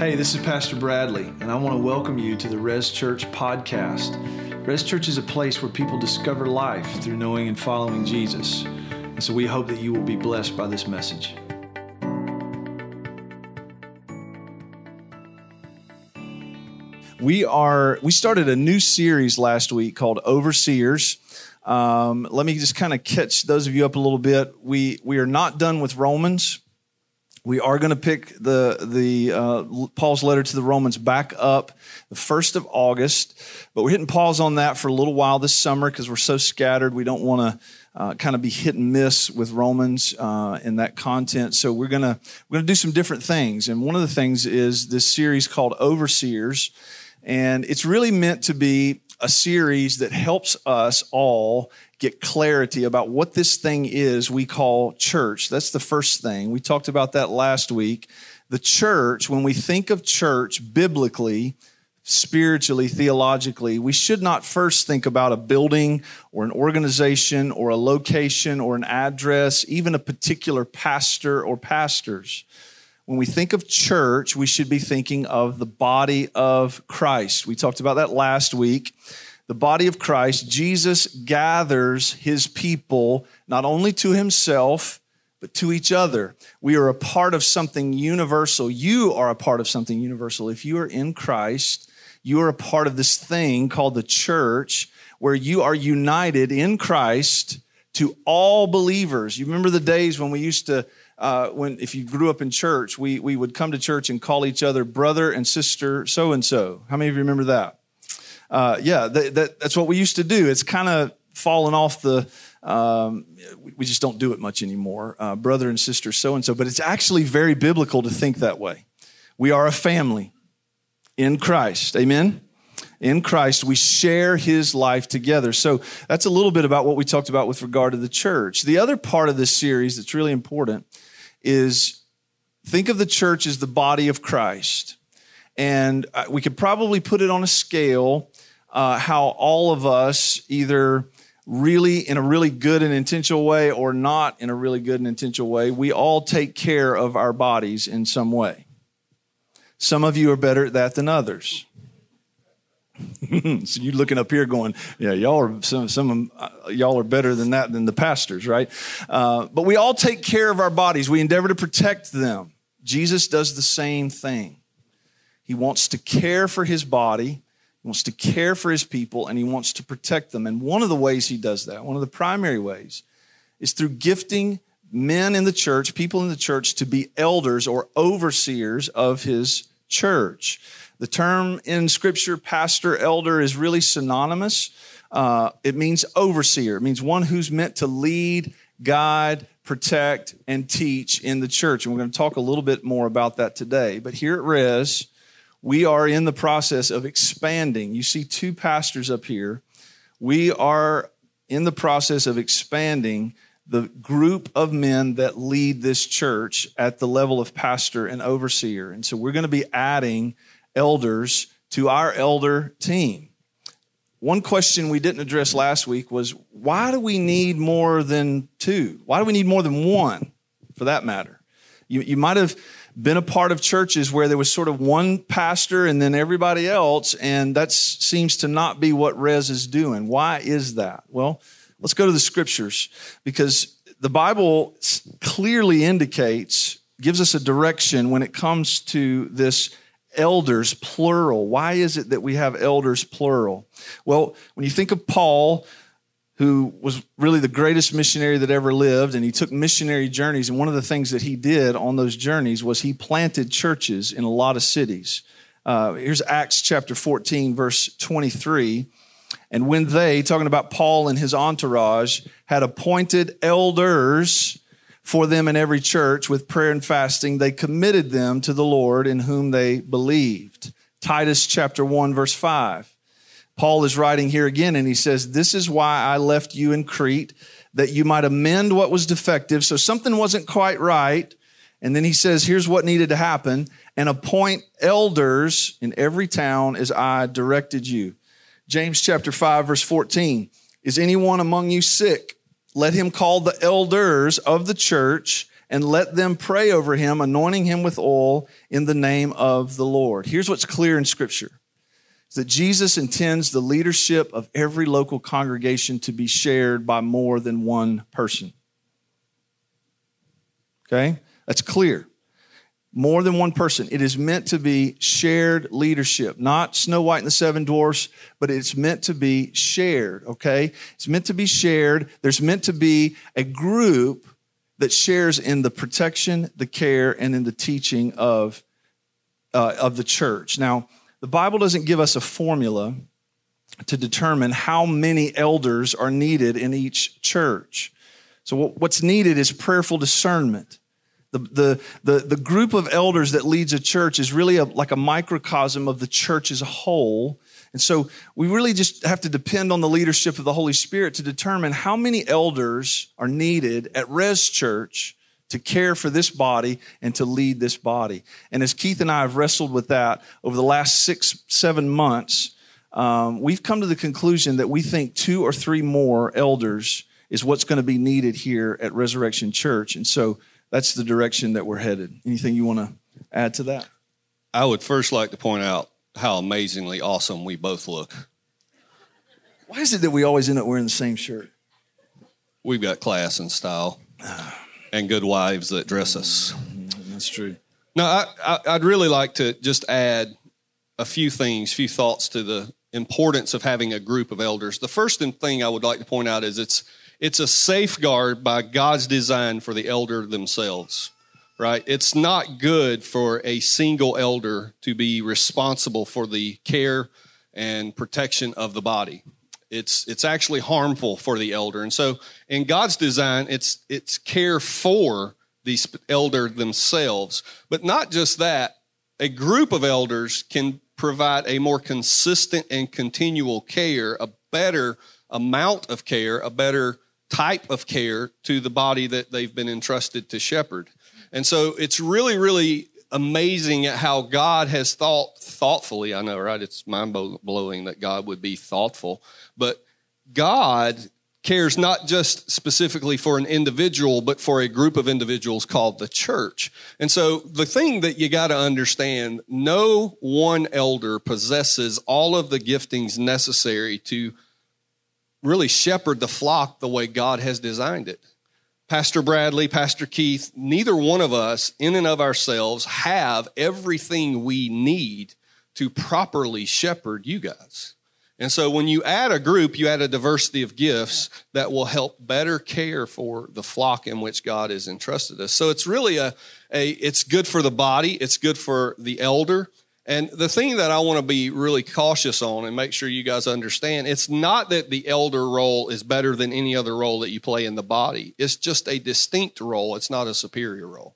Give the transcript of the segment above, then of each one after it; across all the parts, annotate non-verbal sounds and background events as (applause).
Hey, this is Pastor Bradley, and I want to welcome you to the Res Church podcast. Res Church is a place where people discover life through knowing and following Jesus. And so we hope that you will be blessed by this message. We are we started a new series last week called Overseers. Um, let me just kind of catch those of you up a little bit. We we are not done with Romans. We are going to pick the the uh, Paul's letter to the Romans back up the first of August, but we're hitting pause on that for a little while this summer because we're so scattered. We don't want to uh, kind of be hit and miss with Romans uh, that content. So we're gonna we're gonna do some different things, and one of the things is this series called Overseers, and it's really meant to be a series that helps us all get clarity about what this thing is we call church. That's the first thing. We talked about that last week. The church, when we think of church biblically, spiritually, theologically, we should not first think about a building or an organization or a location or an address, even a particular pastor or pastors. When we think of church, we should be thinking of the body of Christ. We talked about that last week. The body of Christ, Jesus gathers his people not only to himself, but to each other. We are a part of something universal. You are a part of something universal. If you are in Christ, you are a part of this thing called the church where you are united in Christ to all believers. You remember the days when we used to uh, when if you grew up in church, we we would come to church and call each other brother and sister so and so. How many of you remember that? Uh, yeah, that, that, that's what we used to do. It's kind of fallen off the. Um, we just don't do it much anymore, uh, brother and sister so and so. But it's actually very biblical to think that way. We are a family in Christ. Amen in Christ, we share his life together. So that's a little bit about what we talked about with regard to the church. The other part of this series that's really important is think of the church as the body of Christ. And uh, we could probably put it on a scale uh, how all of us either really in a really good and intentional way or not in a really good and intentional way, we all take care of our bodies in some way. Some of you are better at that than others. (laughs) so you're looking up here going, yeah, y'all are some some uh, y'all are better than that than the pastors, right? Uh, but we all take care of our bodies. We endeavor to protect them. Jesus does the same thing. He wants to care for his body. He wants to care for his people and he wants to protect them. And one of the ways he does that, one of the primary ways, is through gifting men in the church, people in the church, to be elders or overseers of his church. The term in Scripture, pastor, elder, is really synonymous. Uh, it means overseer, it means one who's meant to lead, guide, protect, and teach in the church. And we're going to talk a little bit more about that today. But here at Res, we are in the process of expanding. You see two pastors up here. We are in the process of expanding the group of men that lead this church at the level of pastor and overseer. And so we're going to be adding elders to our elder team. One question we didn't address last week was why do we need more than two? Why do we need more than one, for that matter? You, you might have been a part of churches where there was sort of one pastor and then everybody else, and that seems to not be what Res is doing. Why is that? Well, let's go to the scriptures because the Bible clearly indicates, gives us a direction when it comes to this elders, plural. Why is it that we have elders, plural? Well, when you think of Paul, who was really the greatest missionary that ever lived, and he took missionary journeys, and one of the things that he did on those journeys was he planted churches in a lot of cities. Uh, here's Acts chapter 14, verse 23. And when they, talking about Paul and his entourage, had appointed elders, for them in every church with prayer and fasting. They committed them to the Lord in whom they believed. Titus chapter 1, verse 5. Paul is writing here again, and he says, This is why I left you in Crete, that you might amend what was defective. So something wasn't quite right. And then he says, Here's what needed to happen and appoint elders in every town as I directed you. James chapter 5, verse 14. Is anyone among you sick? let him call the elders of the church and let them pray over him, anointing him with oil in the name of the Lord. Here's what's clear in Scripture is that Jesus intends the leadership of every local congregation to be shared by more than one person. Okay? That's clear. More than one person. It is meant to be shared leadership, not Snow White and the Seven Dwarfs, but it's meant to be shared, okay? It's meant to be shared. There's meant to be a group that shares in the protection, the care, and in the teaching of, uh, of the church. Now, the Bible doesn't give us a formula to determine how many elders are needed in each church. So, what's needed is prayerful discernment. The, the, the, the group of elders that leads a church is really a, like a microcosm of the church as a whole. And so we really just have to depend on the leadership of the Holy Spirit to determine how many elders are needed at Res Church to care for this body and to lead this body. And as Keith and I have wrestled with that over the last six, seven months, um, we've come to the conclusion that we think two or three more elders is what's going to be needed here at Resurrection Church. And so that's the direction that we're headed. Anything you want to add to that? I would first like to point out how amazingly awesome we both look. Why is it that we always end up wearing the same shirt? We've got class and style. And good wives that dress us. Mm-hmm. That's true. Now, I, I, would really like to just add a few things, few thoughts to the importance of having a group of elders. The first thing I would like to point out is it's it's a safeguard by God's design for the elder themselves. Right? It's not good for a single elder to be responsible for the care and protection of the body it's it's actually harmful for the elder. And so in god's design it's it's care for the elder themselves. But not just that a group of elders can provide a more consistent and continual care a better amount of care a better type of care to the body that they've been entrusted to shepherd. And so it's really really amazing at how God has thought thoughtfully. I know, right? It's mind blowing that God would be thoughtful, but God cares not just specifically for an individual, but for a group of individuals called the church. And so the thing that you got to understand, no one elder possesses all of the giftings necessary to really shepherd the flock the way God has designed it. Pastor Bradley, Pastor Keith, neither one of us, in and of ourselves, have everything we need to properly shepherd you guys. And so when you add a group, you add a diversity of gifts that will help better care for the flock in which God has entrusted us. So it's really a, a it's good for the body, it's good for the elder, and the thing that I want to be really cautious on and make sure you guys understand, it's not that the elder role is better than any other role that you play in the body. It's just a distinct role. It's not a superior role.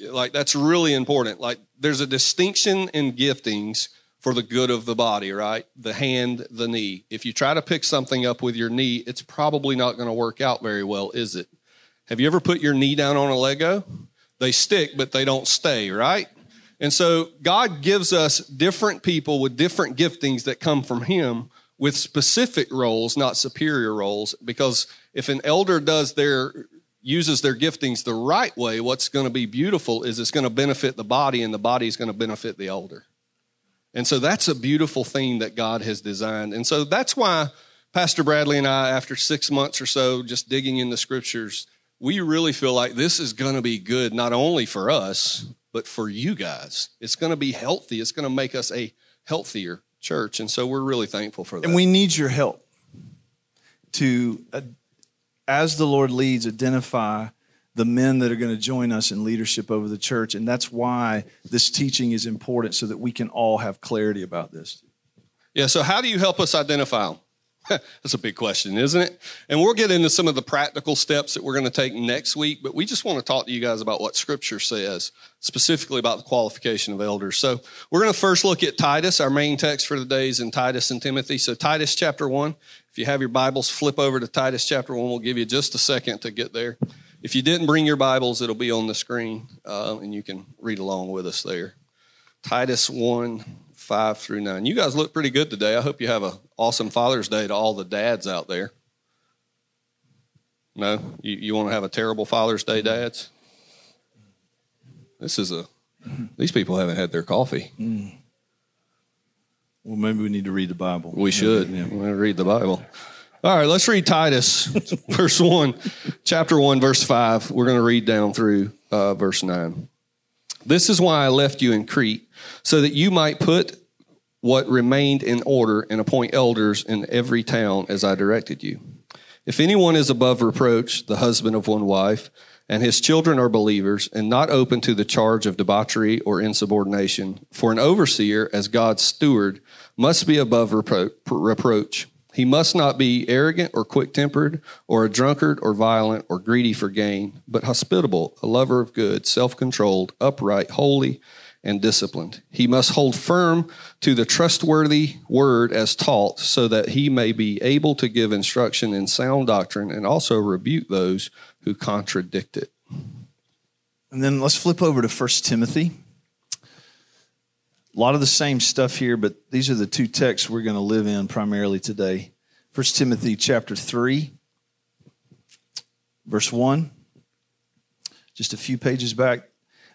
Like that's really important. Like there's a distinction in giftings for the good of the body, right? The hand, the knee. If you try to pick something up with your knee, it's probably not going to work out very well, is it? Have you ever put your knee down on a Lego? They stick, but they don't stay, right? And so God gives us different people with different giftings that come from Him with specific roles, not superior roles. Because if an elder does their uses their giftings the right way, what's going to be beautiful is it's going to benefit the body, and the body is going to benefit the elder. And so that's a beautiful thing that God has designed. And so that's why Pastor Bradley and I, after six months or so, just digging in the scriptures, we really feel like this is going to be good, not only for us, but for you guys. It's going to be healthy. It's going to make us a healthier church. And so we're really thankful for that. And we need your help to, uh, as the Lord leads, identify the men that are going to join us in leadership over the church. And that's why this teaching is important so that we can all have clarity about this. Yeah, so how do you help us identify them? (laughs) That's a big question, isn't it? And we'll get into some of the practical steps that we're going to take next week, but we just want to talk to you guys about what Scripture says, specifically about the qualification of elders. So we're going to first look at Titus. Our main text for the day is in Titus and Timothy. So, Titus chapter 1. If you have your Bibles, flip over to Titus chapter 1. We'll give you just a second to get there. If you didn't bring your Bibles, it'll be on the screen, uh, and you can read along with us there. Titus 1 5 through 9. You guys look pretty good today. I hope you have an awesome Father's Day to all the dads out there. No? You, you want to have a terrible Father's Day, dads? This is a. These people haven't had their coffee. Well, maybe we need to read the Bible. We should. Yeah. We're going to read the Bible. All right, let's read Titus, (laughs) verse 1, chapter 1, verse 5. We're going to read down through uh, verse 9. This is why I left you in Crete, so that you might put what remained in order and appoint elders in every town as I directed you. If anyone is above reproach, the husband of one wife, and his children are believers, and not open to the charge of debauchery or insubordination, for an overseer, as God's steward, must be above repro- reproach. He must not be arrogant or quick tempered, or a drunkard or violent or greedy for gain, but hospitable, a lover of good, self controlled, upright, holy, and disciplined. He must hold firm to the trustworthy word as taught, so that he may be able to give instruction in sound doctrine and also rebuke those who contradict it. And then let's flip over to First Timothy. A lot of the same stuff here, but these are the two texts we're going to live in primarily today. First Timothy chapter 3, verse 1. Just a few pages back.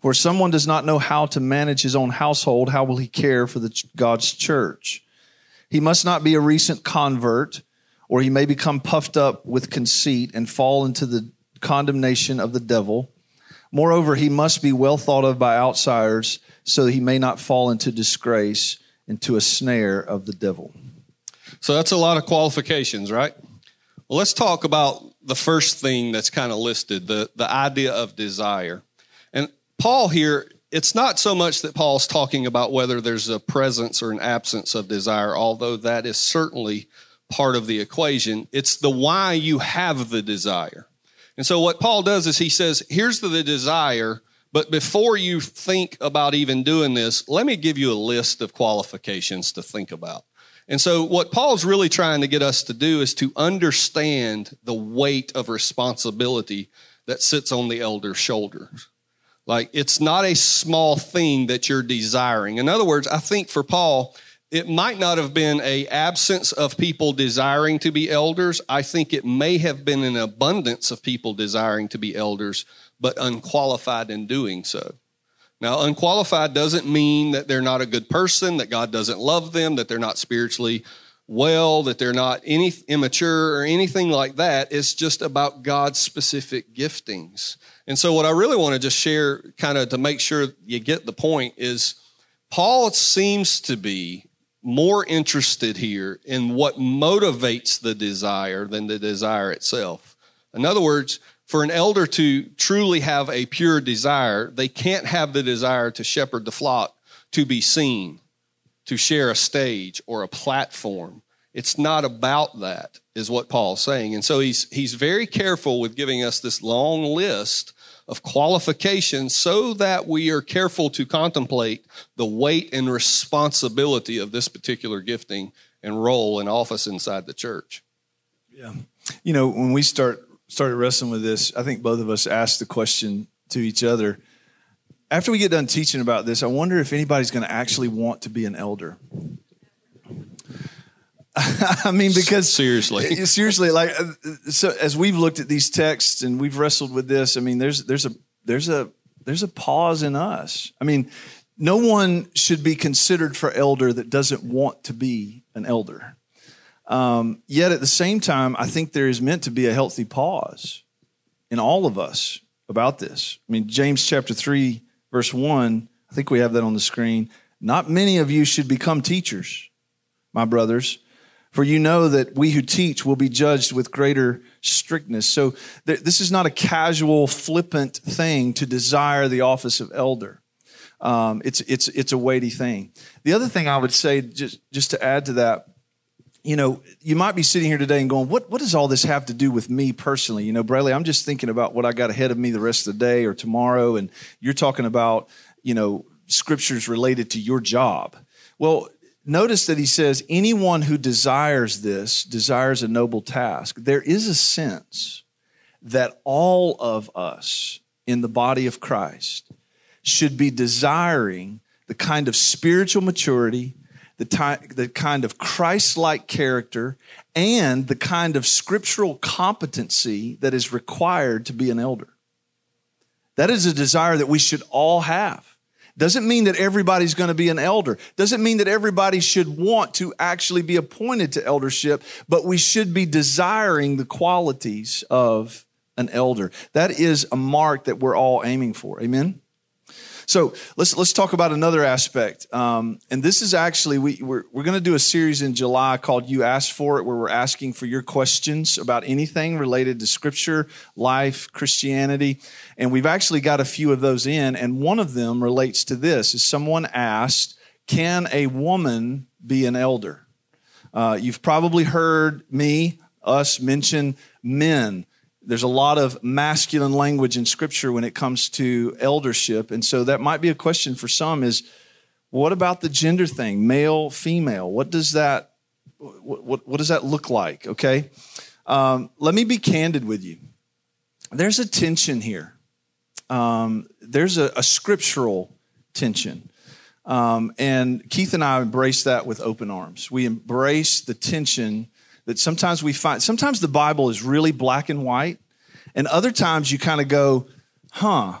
For someone does not know how to manage his own household, how will he care for the, God's church? He must not be a recent convert, or he may become puffed up with conceit and fall into the condemnation of the devil. Moreover, he must be well thought of by outsiders, so he may not fall into disgrace, into a snare of the devil. So that's a lot of qualifications, right? Well, let's talk about the first thing that's kind of listed the, the idea of desire. Paul here, it's not so much that Paul's talking about whether there's a presence or an absence of desire, although that is certainly part of the equation. It's the why you have the desire. And so what Paul does is he says, here's the, the desire, but before you think about even doing this, let me give you a list of qualifications to think about. And so, what Paul's really trying to get us to do is to understand the weight of responsibility that sits on the elder's shoulders. Like, it's not a small thing that you're desiring. In other words, I think for Paul, it might not have been a absence of people desiring to be elders. I think it may have been an abundance of people desiring to be elders, but unqualified in doing so. Now, unqualified doesn't mean that they're not a good person, that God doesn't love them, that they're not spiritually well, that they're not any immature or anything like that. It's just about God's specific giftings. And so, what I really want to just share, kind of to make sure you get the point, is Paul seems to be more interested here in what motivates the desire than the desire itself. In other words, for an elder to truly have a pure desire, they can't have the desire to shepherd the flock, to be seen, to share a stage or a platform. It's not about that, is what Paul's saying. And so he's, he's very careful with giving us this long list of qualification so that we are careful to contemplate the weight and responsibility of this particular gifting and role and office inside the church. Yeah. You know, when we start started wrestling with this, I think both of us asked the question to each other. After we get done teaching about this, I wonder if anybody's going to actually want to be an elder. (laughs) I mean, because seriously, (laughs) seriously, like so, as we've looked at these texts and we've wrestled with this, I mean, there's there's a there's a there's a pause in us. I mean, no one should be considered for elder that doesn't want to be an elder. Um, yet at the same time, I think there is meant to be a healthy pause in all of us about this. I mean, James chapter 3, verse 1, I think we have that on the screen. Not many of you should become teachers, my brothers, for you know that we who teach will be judged with greater strictness. So th- this is not a casual, flippant thing to desire the office of elder. Um, it's, it's, it's a weighty thing. The other thing I would say, just, just to add to that, you know, you might be sitting here today and going, what, what does all this have to do with me personally? You know, Bradley, I'm just thinking about what I got ahead of me the rest of the day or tomorrow. And you're talking about, you know, scriptures related to your job. Well, notice that he says, anyone who desires this desires a noble task. There is a sense that all of us in the body of Christ should be desiring the kind of spiritual maturity, the, ty- the kind of Christ like character, and the kind of scriptural competency that is required to be an elder. That is a desire that we should all have. Doesn't mean that everybody's going to be an elder. Doesn't mean that everybody should want to actually be appointed to eldership, but we should be desiring the qualities of an elder. That is a mark that we're all aiming for. Amen? So let's let's talk about another aspect, um, and this is actually we we're, we're going to do a series in July called "You Asked for It," where we're asking for your questions about anything related to Scripture, life, Christianity, and we've actually got a few of those in, and one of them relates to this: is someone asked, "Can a woman be an elder?" Uh, you've probably heard me, us mention men there's a lot of masculine language in scripture when it comes to eldership. And so that might be a question for some is what about the gender thing male female? What does that what, what, what does that look like? Okay. Um, let me be candid with you. There's a tension here. Um, there's a, a, scriptural tension. Um, and keith and i embrace that with open arms. We embrace the tension that sometimes we find sometimes the bible is really black and white and other times you kind of go huh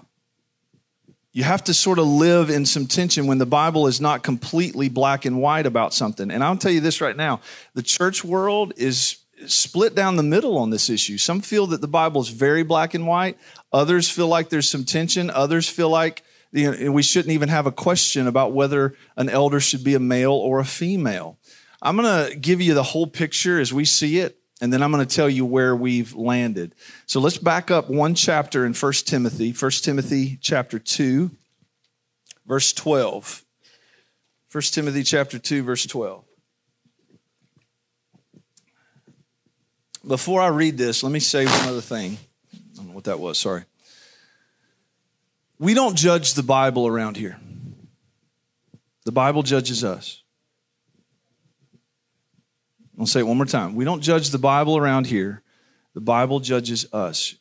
you have to sort of live in some tension when the bible is not completely black and white about something. And i'll tell you this right now the church world is split down the middle on this issue. Some feel that the bible is very black and white others feel like there's some tension others feel like you know, we shouldn't even have a question about whether an elder should be a male or a female I'm going to give you the whole picture as we see it, and then I'm going to tell you where we've landed. So let's back up one chapter in 1 Timothy, 1 Timothy chapter 2, verse 12. 1 Timothy chapter 2, verse 12. Before I read this, let me say one other thing. I don't know what that was, sorry. We don't judge the Bible around here. The Bible judges us. I'll say it one more time. We don't judge the Bible around here, the Bible judges us.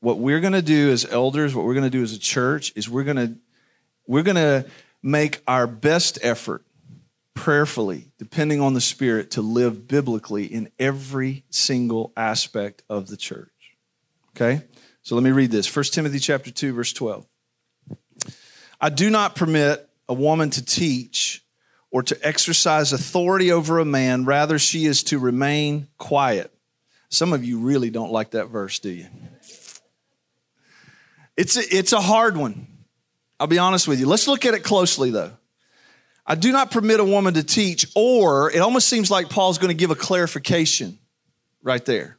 What we're going to do as elders, what we're going to do as a church, is we're going to we're going to make our best effort prayerfully, depending on the Spirit, to live biblically in every single aspect of the church. Okay? So let me read this. 1 Timothy chapter 2, verse 12. I do not permit a woman to teach or to exercise authority over a man. Rather, she is to remain quiet. Some of you really don't like that verse, do you? It's a, it's a hard one. I'll be honest with you. Let's look at it closely, though. I do not permit a woman to teach, or it almost seems like Paul's going to give a clarification right there.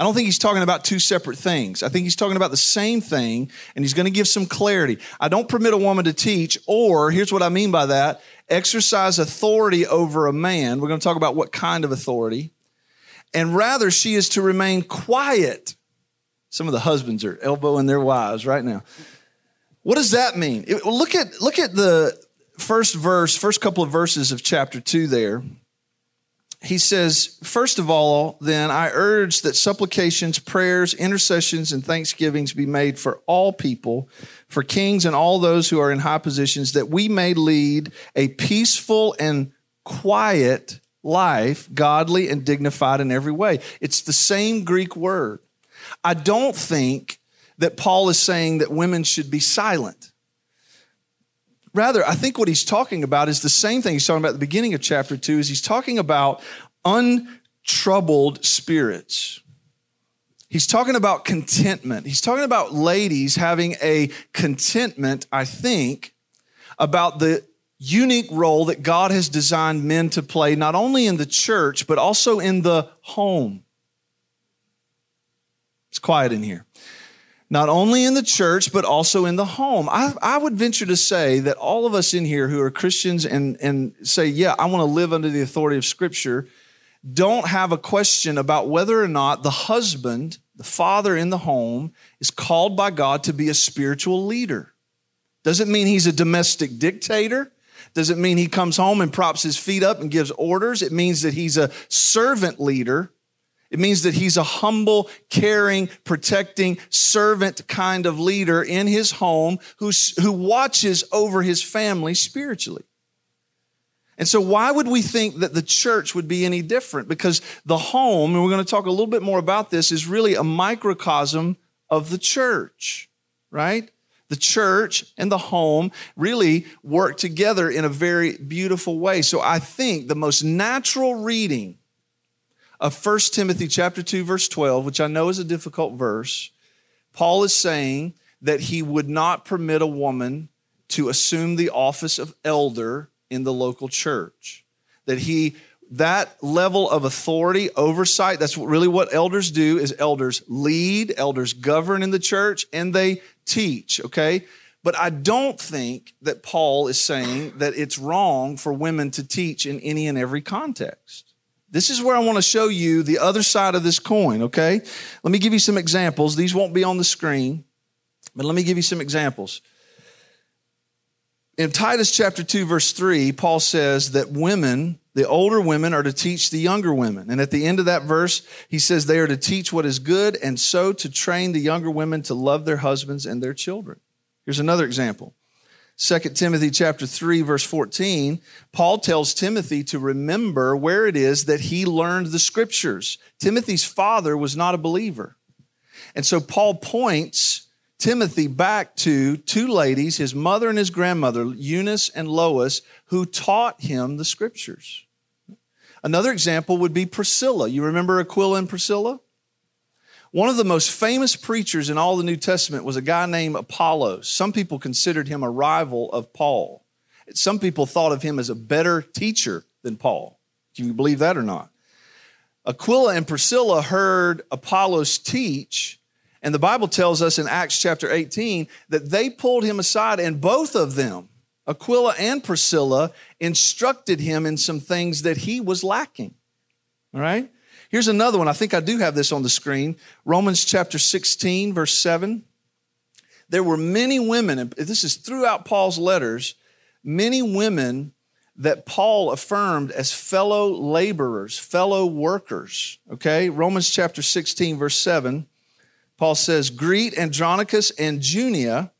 I don't think he's talking about two separate things. I think he's talking about the same thing, and he's going to give some clarity. I don't permit a woman to teach, or here's what I mean by that exercise authority over a man. We're going to talk about what kind of authority. And rather, she is to remain quiet. Some of the husbands are elbowing their wives right now. What does that mean? look at look at the first verse, first couple of verses of chapter 2 there he says, First of all, then, I urge that supplications, prayers, intercessions, and thanksgivings be made for all people, for kings and all those who are in high positions, that we may lead a peaceful and quiet life, godly and dignified in every way. It's the same Greek word. I don't think that Paul is saying that women should be silent. Rather, I think what he's talking about is the same thing he's talking about at the beginning of chapter 2 is he's talking about untroubled spirits. He's talking about contentment. He's talking about ladies having a contentment, I think, about the unique role that God has designed men to play, not only in the church, but also in the home. It's quiet in here not only in the church, but also in the home. I, I, would venture to say that all of us in here who are Christians and, and say, yeah, I want to live under the authority of Scripture, don't have a question about whether or not the husband, the father in the home, is called by God to be a spiritual leader. Doesn't mean he's a domestic dictator. Doesn't mean he comes home and props his feet up and gives orders. It means that he's a servant leader. It means that he's a humble, caring, protecting, servant kind of leader in his home who's, who watches over his family spiritually. And so, why would we think that the church would be any different? Because the home, and we're going to talk a little bit more about this, is really a microcosm of the church, right? The church and the home really work together in a very beautiful way. So, I think the most natural reading of 1 Timothy chapter 2 verse 12, which I know is a difficult verse, Paul is saying that he would not permit a woman to assume the office of elder in the local church. That he that level of authority, oversight, that's really what elders do is elders lead, elders govern in the church, and they teach, okay? But I don't think that Paul is saying that it's wrong for women to teach in any and every context. This is where I want to show you the other side of this coin, okay? Let me give you some examples. These won't be on the screen, but let me give you some examples. In Titus chapter 2, verse 3, Paul says that women, the older women, are to teach the younger women. And at the end of that verse, he says they are to teach what is good and so to train the younger women to love their husbands and their children. Here's another example. 2 Timothy chapter 3 verse 14, Paul tells Timothy to remember where it is that he learned the scriptures. Timothy's father was not a believer. And so Paul points Timothy back to two ladies, his mother and his grandmother, Eunice and Lois, who taught him the scriptures. Another example would be Priscilla. You remember Aquila and Priscilla? One of the most famous preachers in all the New Testament was a guy named Apollos. Some people considered him a rival of Paul. Some people thought of him as a better teacher than Paul. Do you believe that or not? Aquila and Priscilla heard Apollos teach and the Bible tells us in Acts chapter 18 that they pulled him aside, and both of them, Aquila and Priscilla, instructed him in some things that he was lacking. All right? Here's another one. I think I do have this on the screen. Romans chapter 16, verse 7. There were many women, and this is throughout Paul's letters, many women that Paul affirmed as fellow laborers, fellow workers. Okay? Romans chapter 16, verse 7. Paul says, Greet Andronicus and Junia,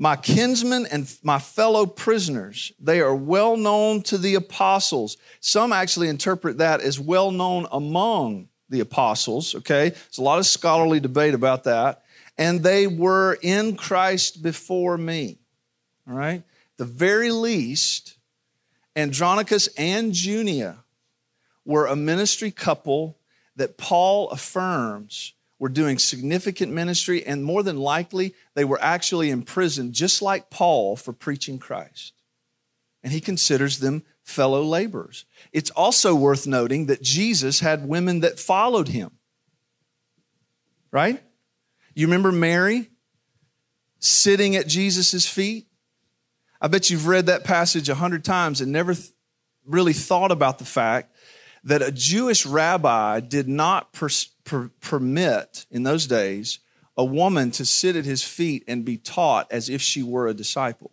my kinsmen and my fellow prisoners. They are well known to the apostles. Some actually interpret that as well known among the apostles, okay? There's a lot of scholarly debate about that. And they were in Christ before me, all right? The very least, Andronicus and Junia were a ministry couple that Paul affirms were doing significant ministry, and more than likely, they were actually in prison, just like Paul, for preaching Christ. And he considers them fellow laborers. It's also worth noting that Jesus had women that followed him. Right? You remember Mary sitting at Jesus' feet? I bet you've read that passage a hundred times and never th- really thought about the fact that a Jewish rabbi did not pers- per- permit in those days a woman to sit at his feet and be taught as if she were a disciple.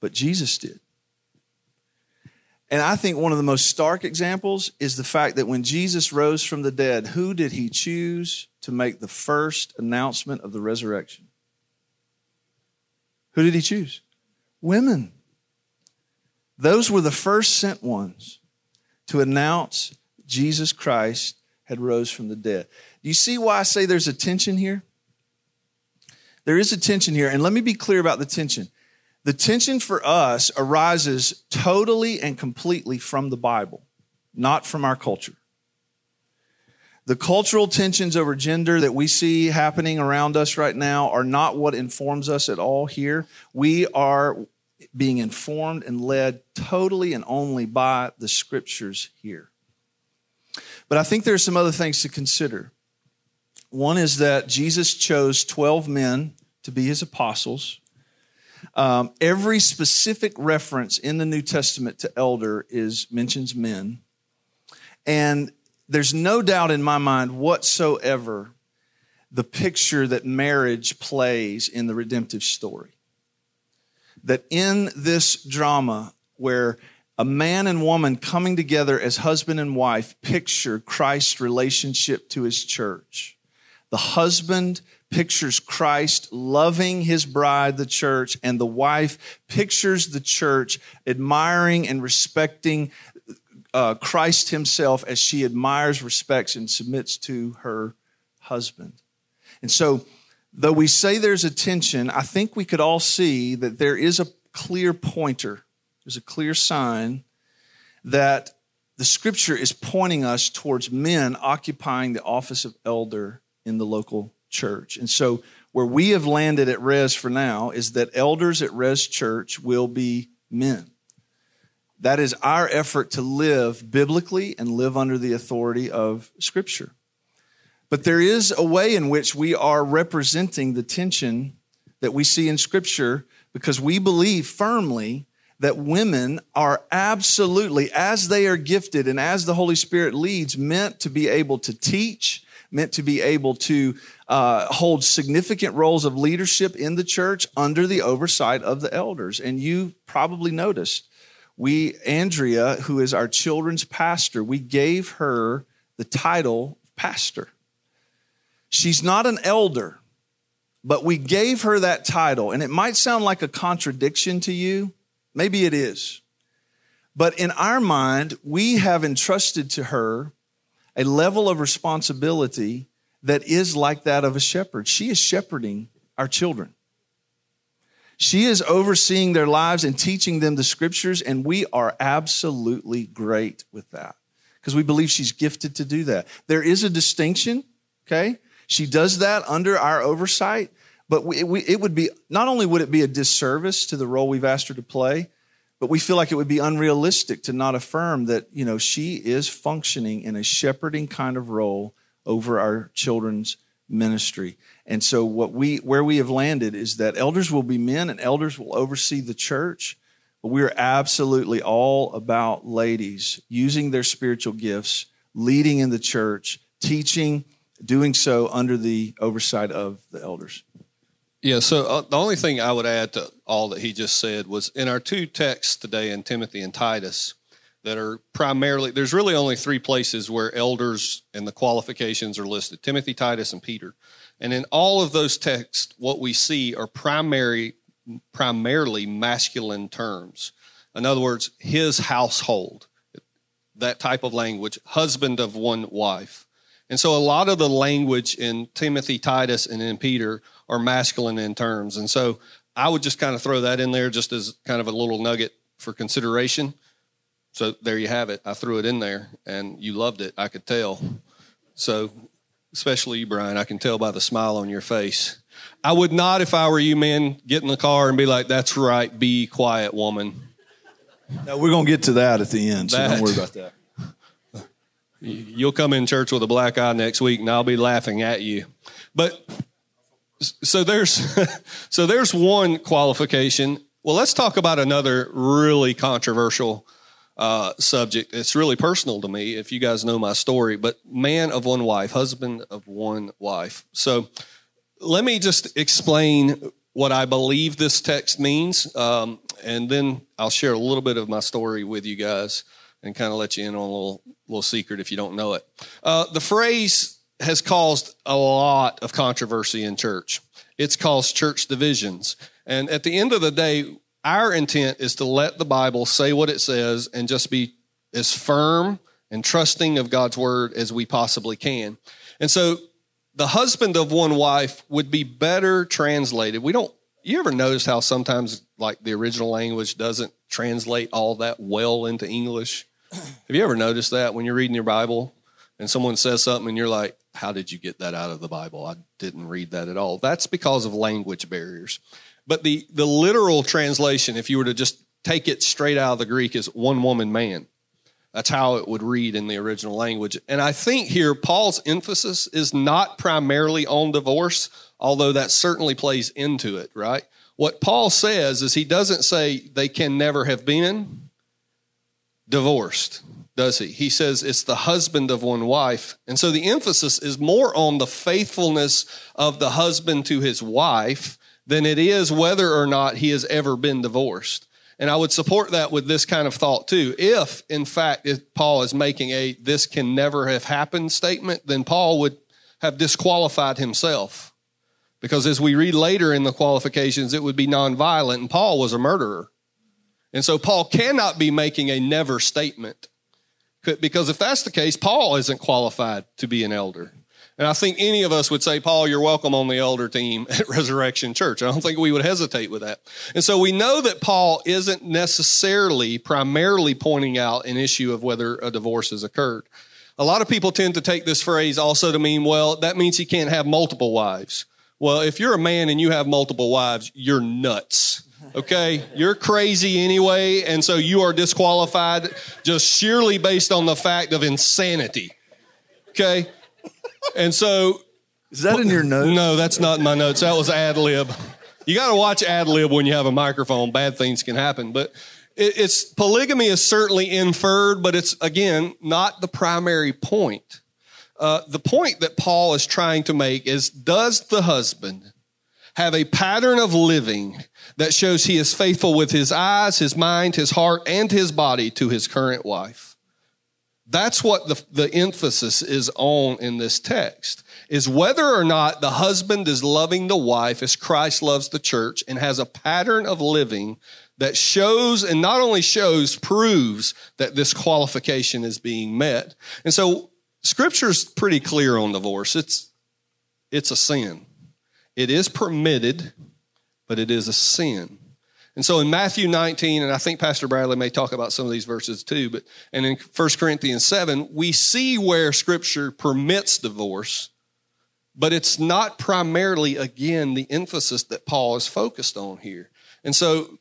But Jesus did. And I think one of the most stark examples is the fact that when Jesus rose from the dead, who did he choose to make the first announcement of the resurrection? Who did he choose? Women. Those were the first sent ones to announce Jesus Christ had rose from the dead. Do you see why I say there's a tension here? There is a tension here, and let me be clear about the tension. The tension for us arises totally and completely from the Bible, not from our culture. The cultural tensions over gender that we see happening around us right now are not what informs us at all here. We are being informed and led totally and only by the scriptures here. But I think there are some other things to consider. One is that Jesus chose 12 men to be his apostles. Um, every specific reference in the New Testament to elder is mentions men. And there's no doubt in my mind whatsoever the picture that marriage plays in the redemptive story. that in this drama where a man and woman coming together as husband and wife picture Christ's relationship to his church. The husband pictures Christ loving his bride, the church, and the wife pictures the church admiring and respecting uh, Christ himself as she admires, respects, and submits to her husband. And so, though we say there's a tension, I think we could all see that there is a clear pointer, there's a clear sign that the scripture is pointing us towards men occupying the office of elder in the local church. And so, where we have landed at Res for now is that elders at Res Church will be men. That is our effort to live biblically and live under the authority of Scripture. But there is a way in which we are representing the tension that we see in Scripture because we believe firmly that women are absolutely, as they are gifted and as the Holy Spirit leads, meant to be able to teach meant to be able to uh, hold significant roles of leadership in the church under the oversight of the elders. And you probably noticed we, Andrea, who is our children's pastor, we gave her the title pastor. She's not an elder, but we gave her that title. And it might sound like a contradiction to you. Maybe it is. But in our mind, we have entrusted to her a level of responsibility that is like that of a shepherd. She is shepherding our children. She is overseeing their lives and teaching them the scriptures, and we are absolutely great with that because we believe she's gifted to do that. There is a distinction, okay? She does that under our oversight, but we, we, it would be not only would it be a disservice to the role we've asked her to play, but we feel like it would be unrealistic to not affirm that, you know, she is functioning in a shepherding kind of role over our children's ministry. And so what we where we have landed is that elders will be men and elders will oversee the church. But we are absolutely all about ladies using their spiritual gifts, leading in the church, teaching, doing so under the oversight of the elders. Yeah, so uh, the only thing I would add to all that he just said was in our two texts today in Timothy and Titus that are primarily, there's really only three places where elders and the qualifications are listed Timothy, Titus, and Peter. And in all of those texts, what we see are primary, primarily masculine terms. In other words, his household, that type of language, husband of one wife. And so a lot of the language in Timothy, Titus, and in Peter are masculine in terms. And so I would just kind of throw that in there just as kind of a little nugget for consideration. So there you have it. I threw it in there and you loved it. I could tell. So, especially you, Brian, I can tell by the smile on your face. I would not, if I were you, man, get in the car and be like, that's right, be quiet, woman. No, we're going to get to that at the end, so that, don't worry about that. You'll come in church with a black eye next week and I'll be laughing at you. But so there's (laughs) so there's one qualification. Well, let's talk about another really controversial uh, subject. It's really personal to me, if you guys know my story. But man of one wife, husband of one wife. So let me just explain what I believe this text means, um, and then I'll share a little bit of my story with you guys and kind of let you in on a little little secret if you don't know it. Uh, the phrase has caused a lot of controversy in church. It's caused church divisions. And at the end of the day, our intent is to let the Bible say what it says and just be as firm and trusting of God's word as we possibly can. And so the husband of one wife would be better translated. We don't, you ever notice how sometimes like the original language doesn't translate all that well into English? Have you ever noticed that when you're reading your Bible and someone says something and you're like, how did you get that out of the Bible? I didn't read that at all. That's because of language barriers. But the, the literal translation, if you were to just take it straight out of the Greek, is one woman man. That's how it would read in the original language. And I think here Paul's emphasis is not primarily on divorce, although that certainly plays into it, right? What Paul says is he doesn't say they can never have been divorced does he? He says it's the husband of one wife. And so the emphasis is more on the faithfulness of the husband to his wife than it is whether or not he has ever been divorced. And I would support that with this kind of thought too. If, in fact, if Paul is making a this can never have happened statement, then Paul would have disqualified himself. Because as we read later in the qualifications, it would be nonviolent, and Paul was a murderer. And so Paul cannot be making a never statement. Because if that's the case, Paul isn't qualified to be an elder. And I think any of us would say, Paul, you're welcome on the elder team (laughs) at Resurrection Church. I don't think we would hesitate with that. And so we know that Paul isn't necessarily primarily pointing out an issue of whether a divorce has occurred. A lot of people tend to take this phrase also to mean, well, that means he can't have multiple wives. Well, if you're a man and you have multiple wives, you're nuts. Okay? You're crazy anyway, and so you are disqualified just sheerly based on the fact of insanity. Okay? And so. Is that in your notes? No, that's not in my notes. That was ad lib. You got to watch ad lib when you have a microphone. Bad things can happen. But it's polygamy is certainly inferred, but it's again not the primary point. Uh, the point that Paul is trying to make is does the husband have a pattern of living that shows he is faithful with his eyes, his mind, his heart, and his body to his current wife? That's what the, the emphasis is on in this text is whether or not the husband is loving the wife as Christ loves the church and has a pattern of living that shows and not only shows, proves that this qualification is being met. And so scripture's pretty clear on divorce. It's, it's a sin. It is permitted, but it is a sin. And so in Matthew 19, and I think Pastor Bradley may talk about some of these verses too, but and in 1 Corinthians 7, we see where scripture permits divorce, but it's not primarily, again, the emphasis that Paul is focused on here. And so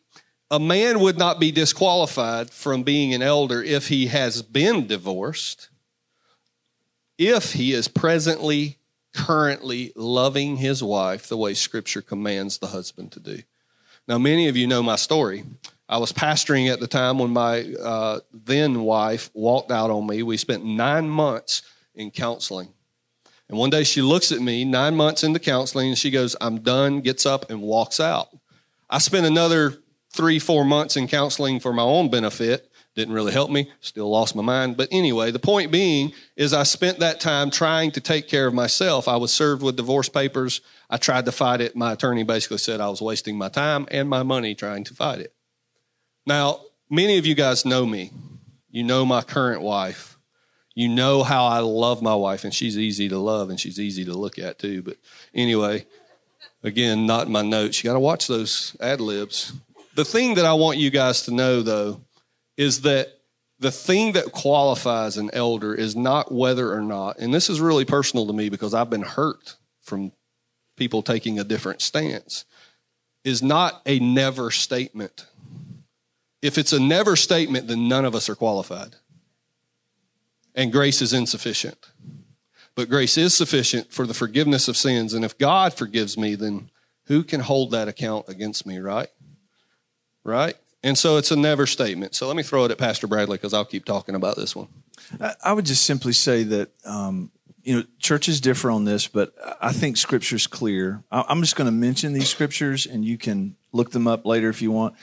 a man would not be disqualified from being an elder if he has been divorced, if he is presently, currently loving his wife the way scripture commands the husband to do. Now, many of you know my story. I was pastoring at the time when my uh, then wife walked out on me. We spent nine months in counseling. And one day she looks at me, nine months into counseling, and she goes, I'm done, gets up, and walks out. I spent another three, four months in counseling for my own benefit. Didn't really help me, still lost my mind. But anyway, the point being is I spent that time trying to take care of myself. I was served with divorce papers. I tried to fight it. My attorney basically said I was wasting my time and my money trying to fight it. Now, many of you guys know me. You know my current wife. You know how I love my wife, and she's easy to love and she's easy to look at too. But anyway, again, not in my notes. You got to watch those ad libs. The thing that I want you guys to know, though, is that the thing that qualifies an elder is not whether or not, and this is really personal to me because I've been hurt from people taking a different stance, is not a never statement. If it's a never statement, then none of us are qualified. And grace is insufficient. But grace is sufficient for the forgiveness of sins. And if God forgives me, then who can hold that account against me, right? Right? And so it's a never statement. So let me throw it at Pastor Bradley because I'll keep talking about this one. I would just simply say that um, you know, churches differ on this, but I think scripture's clear. I'm just going to mention these scriptures and you can look them up later if you want.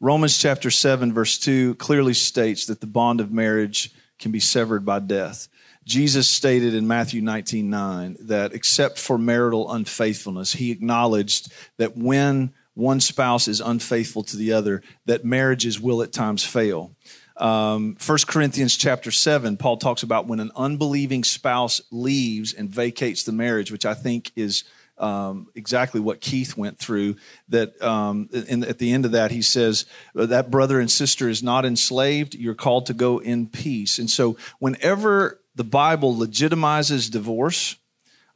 Romans chapter 7, verse 2 clearly states that the bond of marriage can be severed by death. Jesus stated in Matthew 19, 9 that except for marital unfaithfulness, he acknowledged that when one spouse is unfaithful to the other, that marriages will at times fail. Um, 1 Corinthians chapter 7, Paul talks about when an unbelieving spouse leaves and vacates the marriage, which I think is um, exactly what Keith went through. That um, in, at the end of that, he says, That brother and sister is not enslaved. You're called to go in peace. And so, whenever the Bible legitimizes divorce,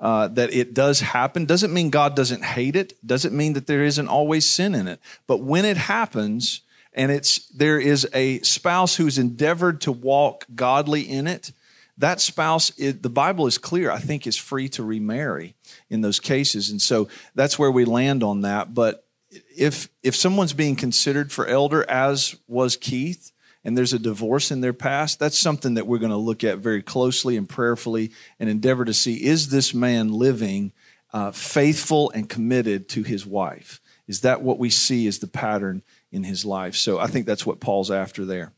uh, that it does happen. Doesn't mean God doesn't hate it, doesn't mean that there isn't always sin in it. But when it happens, and it's there is a spouse who's endeavored to walk godly in it that spouse it, the bible is clear i think is free to remarry in those cases. And so that's where we land on that. But if if someone's being considered for elder as was keith and there's a divorce in their past that's something that we're going to look at very closely and prayerfully and endeavor to see is this man living uh, faithful and committed to his wife Is that what we see as the pattern in his life? So I think that's what Paul's after there.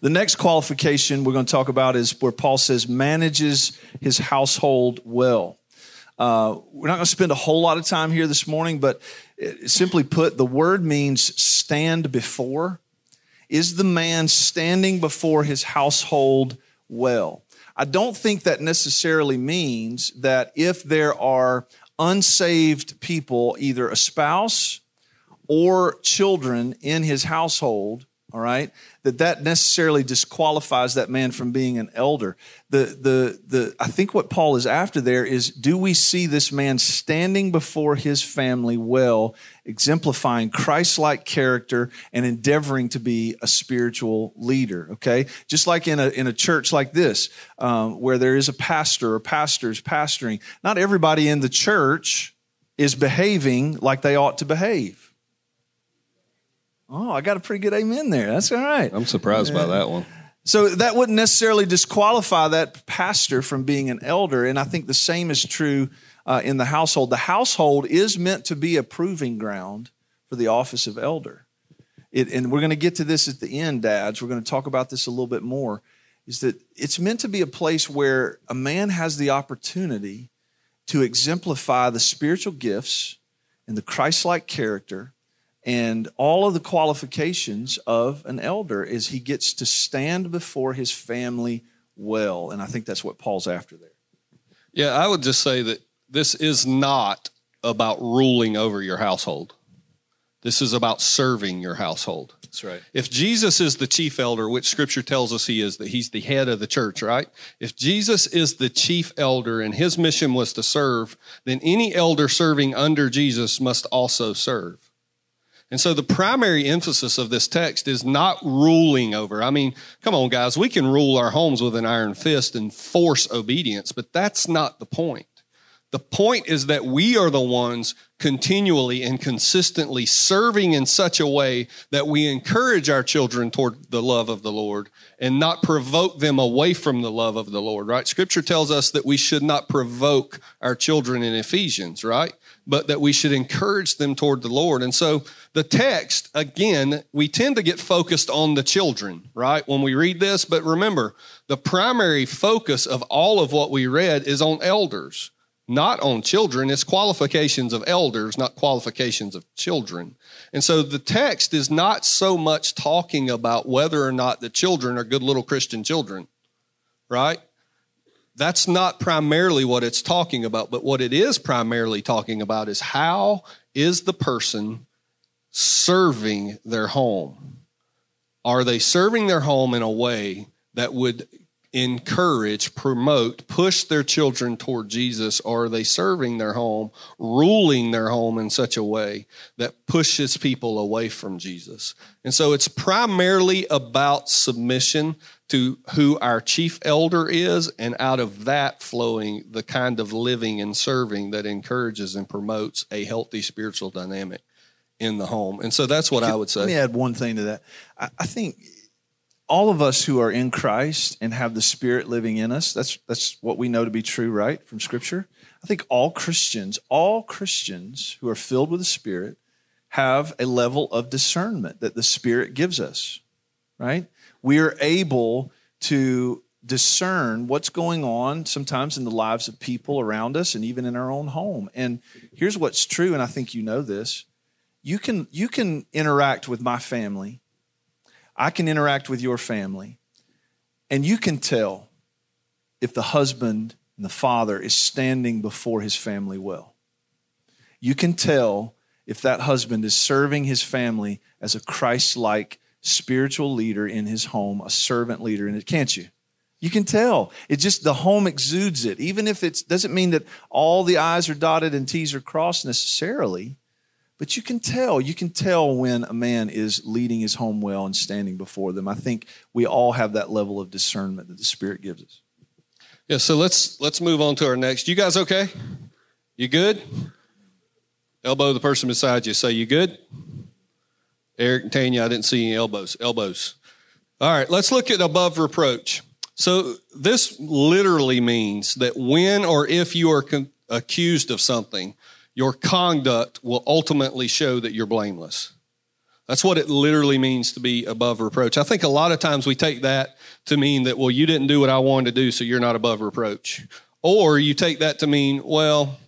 The next qualification we're going to talk about is where Paul says manages his household well. Uh, we're not going to spend a whole lot of time here this morning, but uh, simply put, the word means stand before. Is the man standing before his household well? I don't think that necessarily means that if there are unsaved people, either a spouse or children in his household, all right? That that necessarily disqualifies that man from being an elder. The the the i think what paul is after there is do we see this man standing before his family well exemplifying christ-like character and endeavoring to be a spiritual leader okay? Just like in a in a church like this um, where there is a pastor or pastors pastoring not everybody in the church is behaving like they ought to behave Oh, I got a pretty good amen there. That's all right. I'm surprised by that one. So that wouldn't necessarily disqualify that pastor from being an elder. And I think the same is true uh, in the household. The household is meant to be a proving ground for the office of elder. It, and we're going to get to this at the end, dads. We're going to talk about this a little bit more. Is that it's meant to be a place where a man has the opportunity to exemplify the spiritual gifts and the Christ like character and all of the qualifications of an elder is he gets to stand before his family well. And I think that's what Paul's after there. Yeah, I would just say that this is not about ruling over your household. This is about serving your household. That's right. If Jesus is the chief elder, which scripture tells us he is, that he's the head of the church, right? If Jesus is the chief elder and his mission was to serve, then any elder serving under Jesus must also serve. And so the primary emphasis of this text is not ruling over. I mean, come on, guys, we can rule our homes with an iron fist and force obedience, but that's not the point. The point is that we are the ones continually and consistently serving in such a way that we encourage our children toward the love of the Lord and not provoke them away from the love of the Lord, right? Scripture tells us that we should not provoke our children in Ephesians, right? But that we should encourage them toward the Lord. And so the text, again, we tend to get focused on the children, right? When we read this, but remember, the primary focus of all of what we read is on elders not on children. It's qualifications of elders, not qualifications of children. And so the text is not so much talking about whether or not the children are good little Christian children, right? That's not primarily what it's talking about, but what it is primarily talking about is how is the person serving their home? Are they serving their home in a way that would encourage, promote, push their children toward Jesus? Or are they serving their home, ruling their home in such a way that pushes people away from Jesus? And so it's primarily about submission to who our chief elder is, and out of that flowing the kind of living and serving that encourages and promotes a healthy spiritual dynamic in the home. And so that's what I would say. Let me add one thing to that. I, I think all of us who are in Christ and have the Spirit living in us, that's, that's what we know to be true, right, from Scripture. I think all Christians, all Christians who are filled with the Spirit have a level of discernment that the Spirit gives us, right? We are able to discern what's going on sometimes in the lives of people around us and even in our own home. And here's what's true, and I think you know this. You can you can interact with my family I can interact with your family, and you can tell if the husband and the father is standing before his family well. You can tell if that husband is serving his family as a Christ like spiritual leader in his home, a servant leader in it, can't you? You can tell. It just, the home exudes it. Even if it doesn't mean that all the I's are dotted and T's are crossed necessarily, but you can tell, you can tell when a man is leading his home well and standing before them. I think we all have that level of discernment that the Spirit gives us. Yeah, so let's let's move on to our next. You guys okay? You good? Elbow the person beside you. Say you good? Eric Tanya, I didn't see any elbows. Elbows. All right, let's look at above reproach. So this literally means that when or if you are con- accused of something, your conduct will ultimately show that you're blameless. That's what it literally means to be above reproach. I think a lot of times we take that to mean that, well, you didn't do what I wanted to do, so you're not above reproach. Or you take that to mean, well,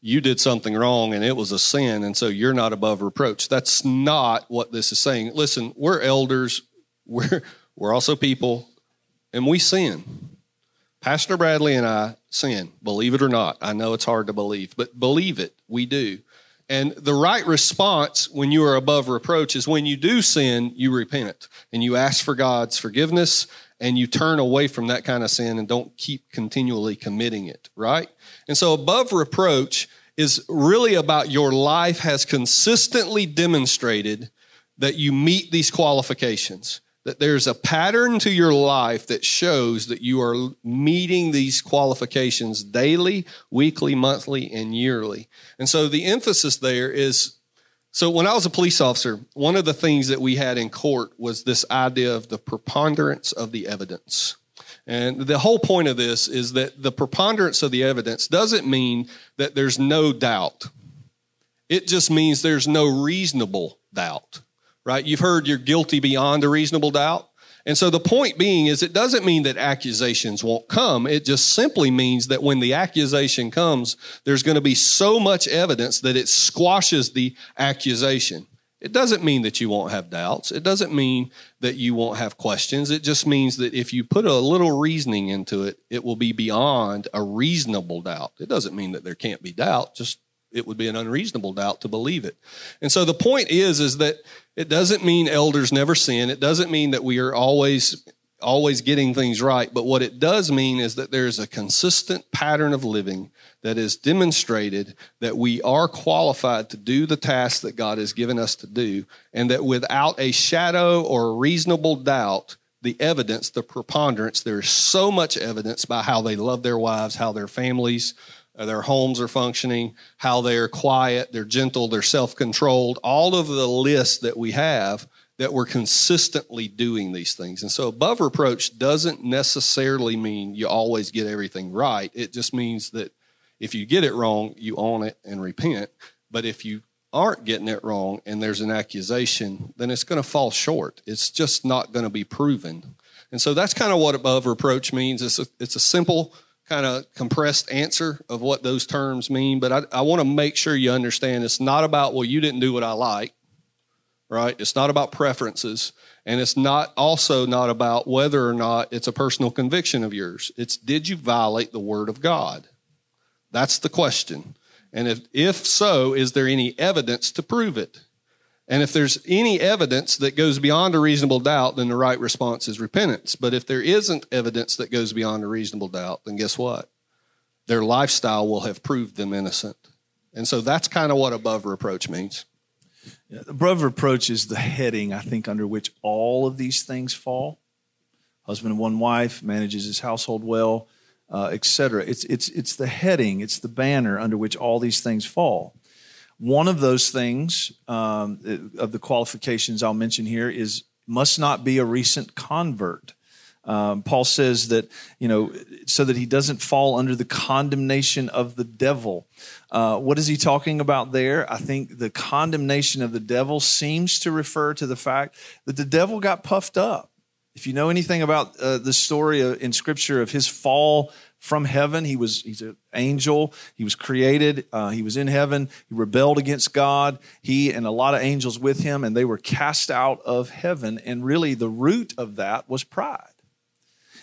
you did something wrong and it was a sin, and so you're not above reproach. That's not what this is saying. Listen, we're elders, (laughs) we're, we're also people, and we sin. Pastor Bradley and I sin, believe it or not. I know it's hard to believe, but believe it, we do. And the right response when you are above reproach is when you do sin, you repent and you ask for God's forgiveness and you turn away from that kind of sin and don't keep continually committing it, right? And so above reproach is really about your life has consistently demonstrated that you meet these qualifications that there's a pattern to your life that shows that you are meeting these qualifications daily, weekly, monthly, and yearly. And so the emphasis there is so when I was a police officer, one of the things that we had in court was this idea of the preponderance of the evidence. And the whole point of this is that the preponderance of the evidence doesn't mean that there's no doubt. It just means there's no reasonable doubt right? You've heard you're guilty beyond a reasonable doubt. And so the point being is it doesn't mean that accusations won't come. It just simply means that when the accusation comes, there's going to be so much evidence that it squashes the accusation. It doesn't mean that you won't have doubts. It doesn't mean that you won't have questions. It just means that if you put a little reasoning into it, it will be beyond a reasonable doubt. It doesn't mean that there can't be doubt, just it would be an unreasonable doubt to believe it. And so the point is, is that it doesn't mean elders never sin. It doesn't mean that we are always always getting things right. But what it does mean is that there's a consistent pattern of living that is demonstrated that we are qualified to do the task that God has given us to do, and that without a shadow or a reasonable doubt, the evidence, the preponderance, there's so much evidence by how they love their wives, how their families Uh, their homes are functioning, how they're quiet, they're gentle, they're self controlled, all of the lists that we have that we're consistently doing these things. And so above reproach doesn't necessarily mean you always get everything right. It just means that if you get it wrong, you own it and repent. But if you aren't getting it wrong and there's an accusation, then it's going to fall short. It's just not going to be proven. And so that's kind of what above reproach means. It's a, it's a simple kind of compressed answer of what those terms mean, but I, I want to make sure you understand it's not about, well, you didn't do what I like, right? It's not about preferences. And it's not also not about whether or not it's a personal conviction of yours. It's did you violate the word of God? That's the question. And if, if so, is there any evidence to prove it? And if there's any evidence that goes beyond a reasonable doubt, then the right response is repentance. But if there isn't evidence that goes beyond a reasonable doubt, then guess what? Their lifestyle will have proved them innocent. And so that's kind of what above reproach means. Yeah, above reproach is the heading, I think, under which all of these things fall. Husband and one wife manages his household well, uh, etc. It's it's it's the heading, it's the banner under which all these things fall. One of those things um, of the qualifications I'll mention here is must not be a recent convert. Um, Paul says that, you know, so that he doesn't fall under the condemnation of the devil. Uh, what is he talking about there? I think the condemnation of the devil seems to refer to the fact that the devil got puffed up. If you know anything about uh, the story in Scripture of his fall from heaven. He was he's an angel. He was created. Uh, he was in heaven. He rebelled against God. He and a lot of angels with him, and they were cast out of heaven. And really, the root of that was pride.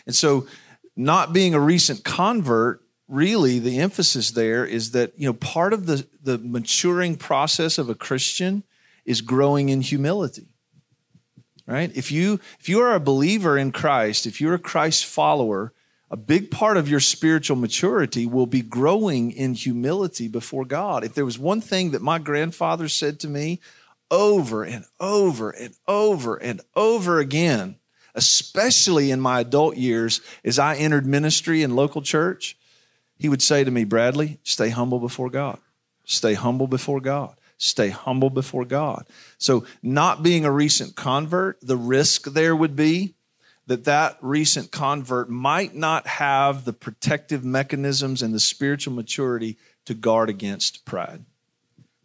And so, not being a recent convert, really, the emphasis there is that you know part of the the maturing process of a Christian is growing in humility right if you if you are a believer in christ if you're a christ follower a big part of your spiritual maturity will be growing in humility before God. If there was one thing that my grandfather said to me over and over and over and over again, especially in my adult years as I entered ministry in local church, he would say to me, Bradley, stay humble before God. Stay humble before God. Stay humble before God. So, not being a recent convert, the risk there would be that that recent convert might not have the protective mechanisms and the spiritual maturity to guard against pride.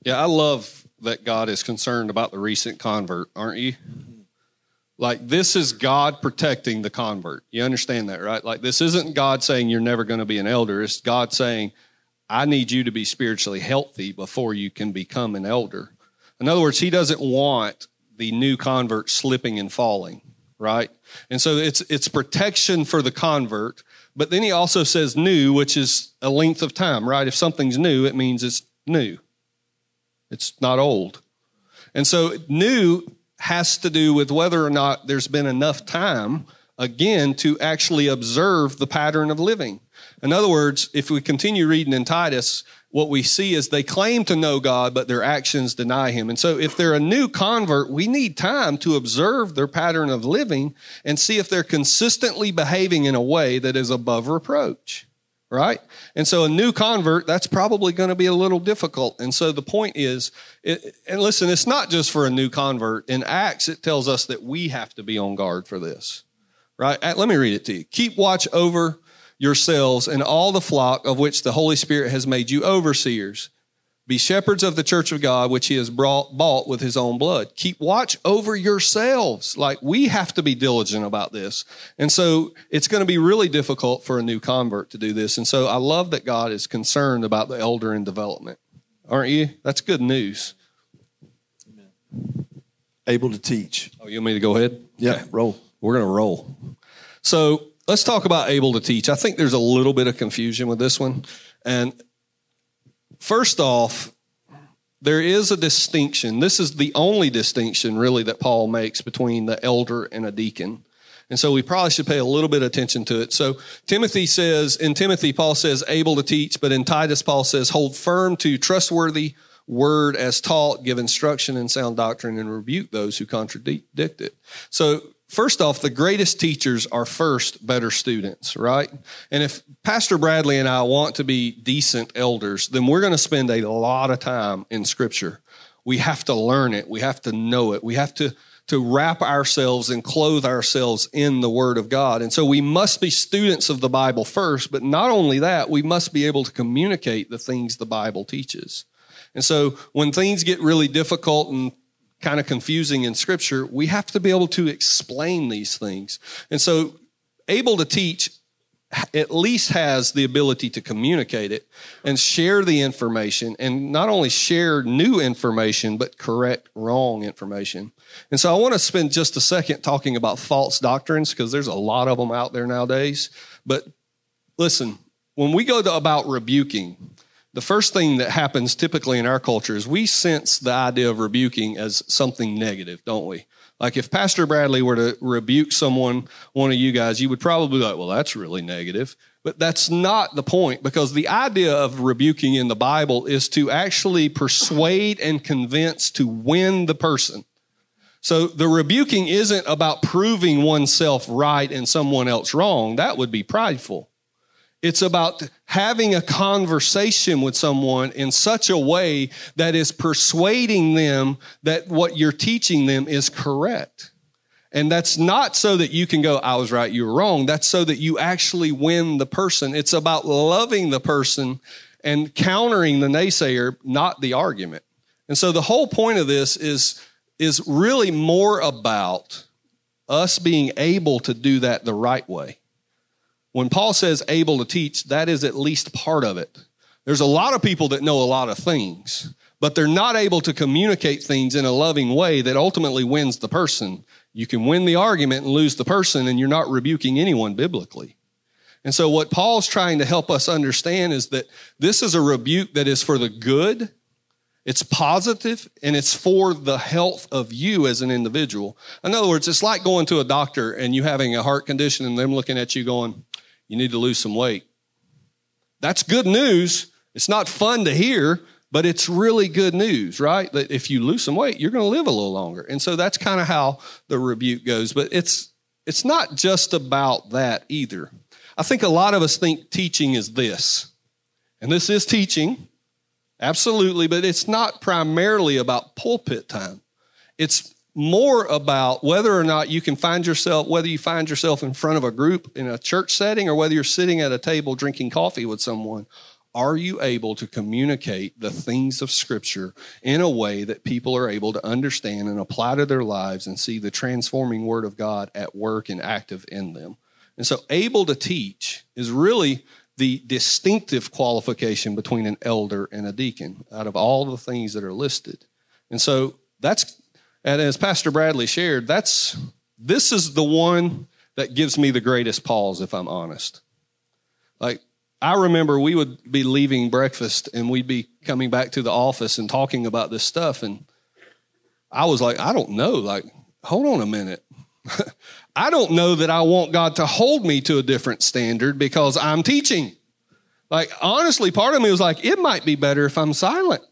Yeah, I love that God is concerned about the recent convert, aren't you? Mm-hmm. Like, this is God protecting the convert. You understand that, right? Like, this isn't God saying you're never going to be an elder. It's God saying, I need you to be spiritually healthy before you can become an elder. In other words, He doesn't want the new convert slipping and falling, right? And so it's, it's protection for the convert. But then He also says new, which is a length of time, right? If something's new, it means it's new, it's not old. And so new has to do with whether or not there's been enough time, again, to actually observe the pattern of living. In other words, if we continue reading in Titus, what we see is they claim to know God, but their actions deny Him. And so, if they're a new convert, we need time to observe their pattern of living and see if they're consistently behaving in a way that is above reproach right? And so a new convert, that's probably going to be a little difficult. And so the point is, it, and listen, it's not just for a new convert. In Acts, it tells us that we have to be on guard for this, right? Let me read it to you. Keep watch over yourselves and all the flock of which the Holy Spirit has made you overseers. Be shepherds of the church of God, which he has brought, bought with his own blood. Keep watch over yourselves. Like we have to be diligent about this. And so it's going to be really difficult for a new convert to do this. And so I love that God is concerned about the elder in development. Aren't you? That's good news. Able to teach. Oh, you want me to go ahead? Yeah, okay. roll. We're going to roll. So let's talk about able to teach. I think there's a little bit of confusion with this one. And First off, there is a distinction. This is the only distinction, really, that Paul makes between the elder and a deacon. And so we probably should pay a little bit of attention to it. So Timothy says, in Timothy, Paul says, able to teach, but in Titus, Paul says, hold firm to trustworthy word as taught, give instruction in sound doctrine, and rebuke those who contradict it. So First off, the greatest teachers are first better students, right? And if Pastor Bradley and I want to be decent elders, then we're going to spend a lot of time in Scripture. We have to learn it. We have to know it. We have to, to wrap ourselves and clothe ourselves in the Word of God. And so we must be students of the Bible first, but not only that, we must be able to communicate the things the Bible teaches. And so when things get really difficult and kind of confusing in scripture, we have to be able to explain these things. And so, able to teach at least has the ability to communicate it and share the information and not only share new information, but correct wrong information. And so I want to spend just a second talking about false doctrines because there's a lot of them out there nowadays. But listen, when we go to about rebuking, the first thing that happens typically in our culture is we sense the idea of rebuking as something negative, don't we? Like if Pastor Bradley were to rebuke someone, one of you guys, you would probably be like, well, that's really negative. But that's not the point because the idea of rebuking in the Bible is to actually persuade and convince to win the person. So the rebuking isn't about proving oneself right and someone else wrong. That would be prideful. It's about having a conversation with someone in such a way that is persuading them that what you're teaching them is correct. And that's not so that you can go, I was right, you were wrong. That's so that you actually win the person. It's about loving the person and countering the naysayer, not the argument. And so the whole point of this is, is really more about us being able to do that the right way. When Paul says able to teach, that is at least part of it. There's a lot of people that know a lot of things, but they're not able to communicate things in a loving way that ultimately wins the person. You can win the argument and lose the person, and you're not rebuking anyone biblically. And so, what Paul's trying to help us understand is that this is a rebuke that is for the good, it's positive, and it's for the health of you as an individual. In other words, it's like going to a doctor and you having a heart condition and them looking at you going, you need to lose some weight. That's good news. It's not fun to hear, but it's really good news, right? That if you lose some weight, you're going to live a little longer. And so that's kind of how the rebuke goes. But it's it's not just about that either. I think a lot of us think teaching is this. And this is teaching, absolutely, but it's not primarily about pulpit time. It's more about whether or not you can find yourself, whether you find yourself in front of a group in a church setting or whether you're sitting at a table drinking coffee with someone. Are you able to communicate the things of Scripture in a way that people are able to understand and apply to their lives and see the transforming Word of God at work and active in them? And so, able to teach is really the distinctive qualification between an elder and a deacon out of all the things that are listed. And so, that's, and as Pastor Bradley shared, that's, this is the one that gives me the greatest pause, if I'm honest. Like, I remember we would be leaving breakfast and we'd be coming back to the office and talking about this stuff. And I was like, I don't know. Like, hold on a minute. (laughs) I don't know that I want God to hold me to a different standard because I'm teaching. Like, honestly, part of me was like, it might be better if I'm silent.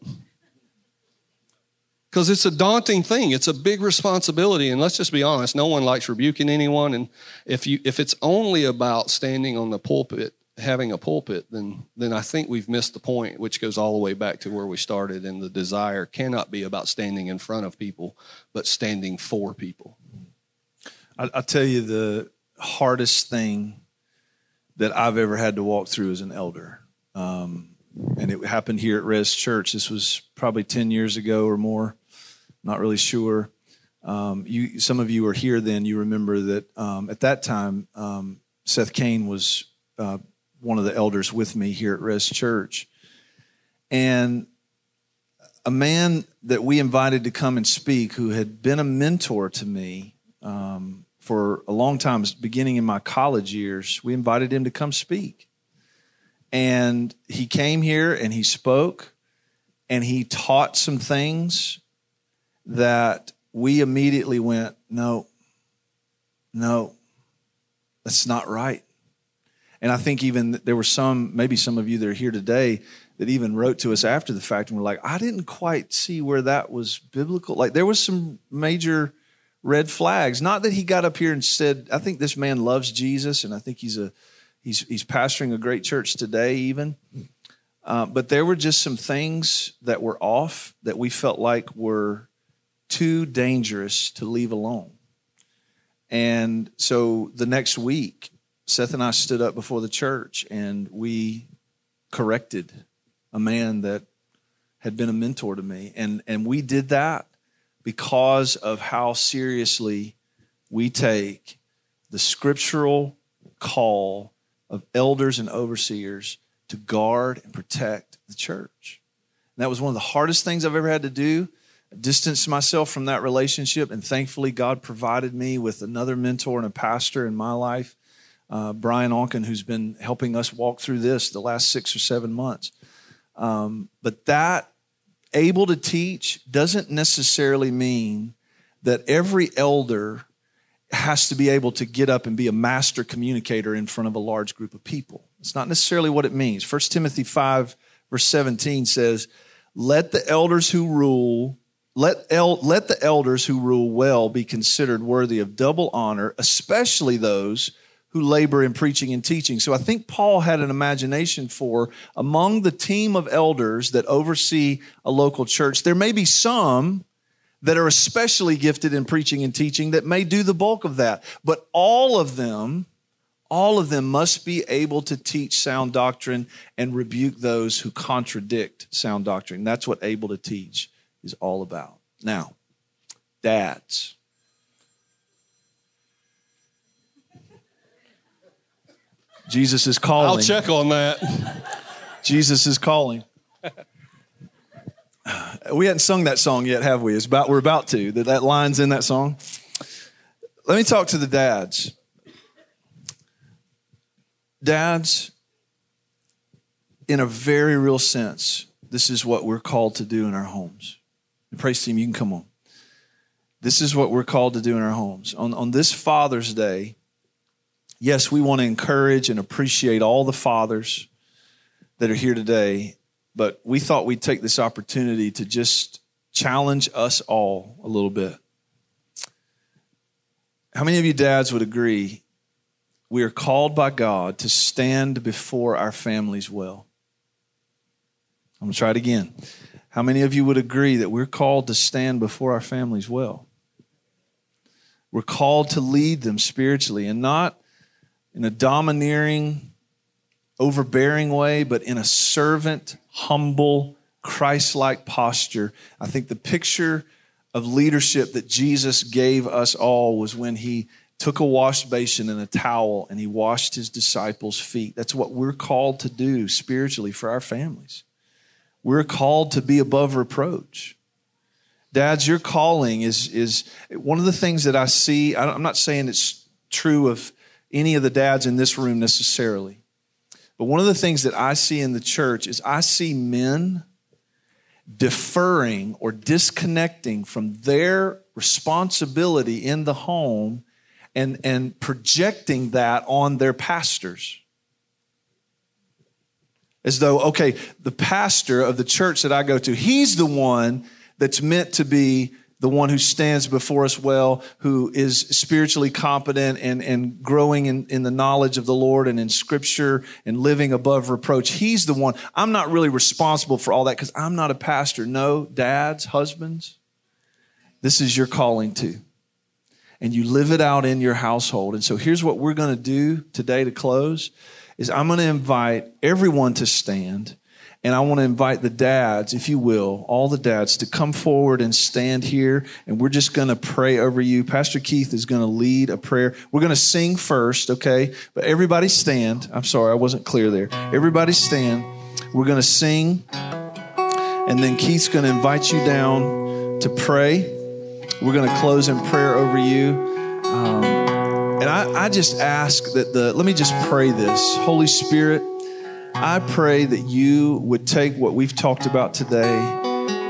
Because it's a daunting thing. It's a big responsibility. And let's just be honest, no one likes rebuking anyone. And if you if it's only about standing on the pulpit having a pulpit, then then I think we've missed the point, which goes all the way back to where we started. And the desire cannot be about standing in front of people, but standing for people. I, will tell you the hardest thing that I've ever had to walk through as an elder, um, and it happened here at Res Church. This was probably ten years ago or more. Not really sure. Um, you, some of you are here then. You remember that um, at that time, um, Seth Kane was uh, one of the elders with me here at Res Church. And a man that we invited to come and speak who had been a mentor to me um, for a long time, beginning in my college years, we invited him to come speak. And he came here and he spoke and he taught some things that we immediately went, no, no, that's not right. And I think even there were some, maybe some of you that are here today, that even wrote to us after the fact and were like, I didn't quite see where that was biblical. Like there was some major red flags. Not that he got up here and said, I think this man loves Jesus, and I think he's a he's he's pastoring a great church today, even. Uh, but there were just some things that were off that we felt like were too dangerous to leave alone. And so the next week, Seth and I stood up before the church and we corrected a man that had been a mentor to me. And, and we did that because of how seriously we take the scriptural call of elders and overseers to guard and protect the church. And that was one of the hardest things I've ever had to do. Distanced myself from that relationship, and thankfully, God provided me with another mentor and a pastor in my life uh, Brian Onken, who's been helping us walk through this the last six or seven months. Um, but that able to teach doesn't necessarily mean that every elder has to be able to get up and be a master communicator in front of a large group of people. It's not necessarily what it means. 1 Timothy 5, verse 17 says, Let the elders who rule let, el- let the elders who rule well be considered worthy of double honor, especially those who labor in preaching and teaching. So I think Paul had an imagination for among the team of elders that oversee a local church, there may be some that are especially gifted in preaching and teaching that may do the bulk of that. But all of them, all of them must be able to teach sound doctrine and rebuke those who contradict sound doctrine. That's what able to teach is all about. Now, dads. Jesus is calling. I'll check on that. Jesus is calling. We hadn't sung that song yet, have we? It's about we're about to. That that line's in that song. Let me talk to the dads. Dads, in a very real sense, this is what we're called to do in our homes. The praise team, you can come on. This is what we're called to do in our homes. On, on this Father's Day, yes, we want to encourage and appreciate all the fathers that are here today, but we thought we'd take this opportunity to just challenge us all a little bit. How many of you dads would agree we are called by God to stand before our families well? I'm going to try it again. How many of you would agree that we're called to stand before our families well? We're called to lead them spiritually and not in a domineering, overbearing way, but in a servant, humble, Christ like posture. I think the picture of leadership that Jesus gave us all was when he took a wash basin and a towel and he washed his disciples' feet. That's what we're called to do spiritually for our families. We're called to be above reproach. Dads, your calling is, is one of the things that I see. I'm not saying it's true of any of the dads in this room necessarily, but one of the things that I see in the church is I see men deferring or disconnecting from their responsibility in the home and, and projecting that on their pastors. As though, okay, the pastor of the church that I go to, he's the one that's meant to be the one who stands before us well, who is spiritually competent and, and growing in, in the knowledge of the Lord and in scripture and living above reproach. He's the one. I'm not really responsible for all that because I'm not a pastor. No, dads, husbands, this is your calling too. And you live it out in your household. And so here's what we're going to do today to close is I'm going to invite everyone to stand and I want to invite the dads, if you will, all the dads, to come forward and stand here. And we're just going to pray over you. Pastor Keith is going to lead a prayer. We're going to sing first, okay? But everybody stand. I'm sorry, I wasn't clear there. Everybody stand. We're going to sing. And then Keith's going to invite you down to pray. We're going to close in prayer over you. Um, and I, I just ask that the, let me just pray this. Holy Spirit, I pray that you would take what we've talked about today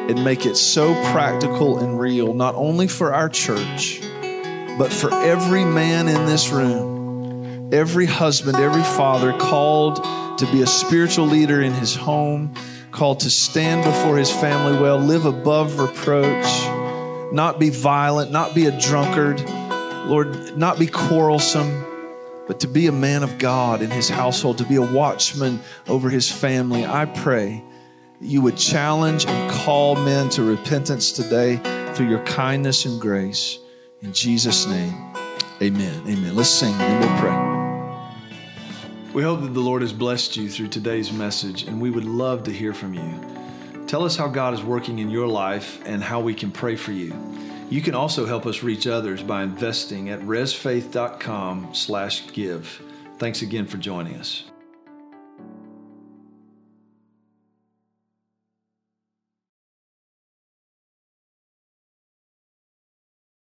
and make it so practical and real, not only for our church, but for every man in this room, every husband, every father called to be a spiritual leader in his home, called to stand before his family well, live above reproach, not be violent, not be a drunkard, Lord, not be quarrelsome but to be a man of God in his household, to be a watchman over his family. I pray you would challenge and call men to repentance today through your kindness and grace. In Jesus' name, amen. Amen. Let's sing and we'll pray. We hope that the Lord has blessed you through today's message, and we would love to hear from you. Tell us how God is working in your life and how we can pray for you. You can also help us reach others by investing at resfaith.com slash give. Thanks again for joining us.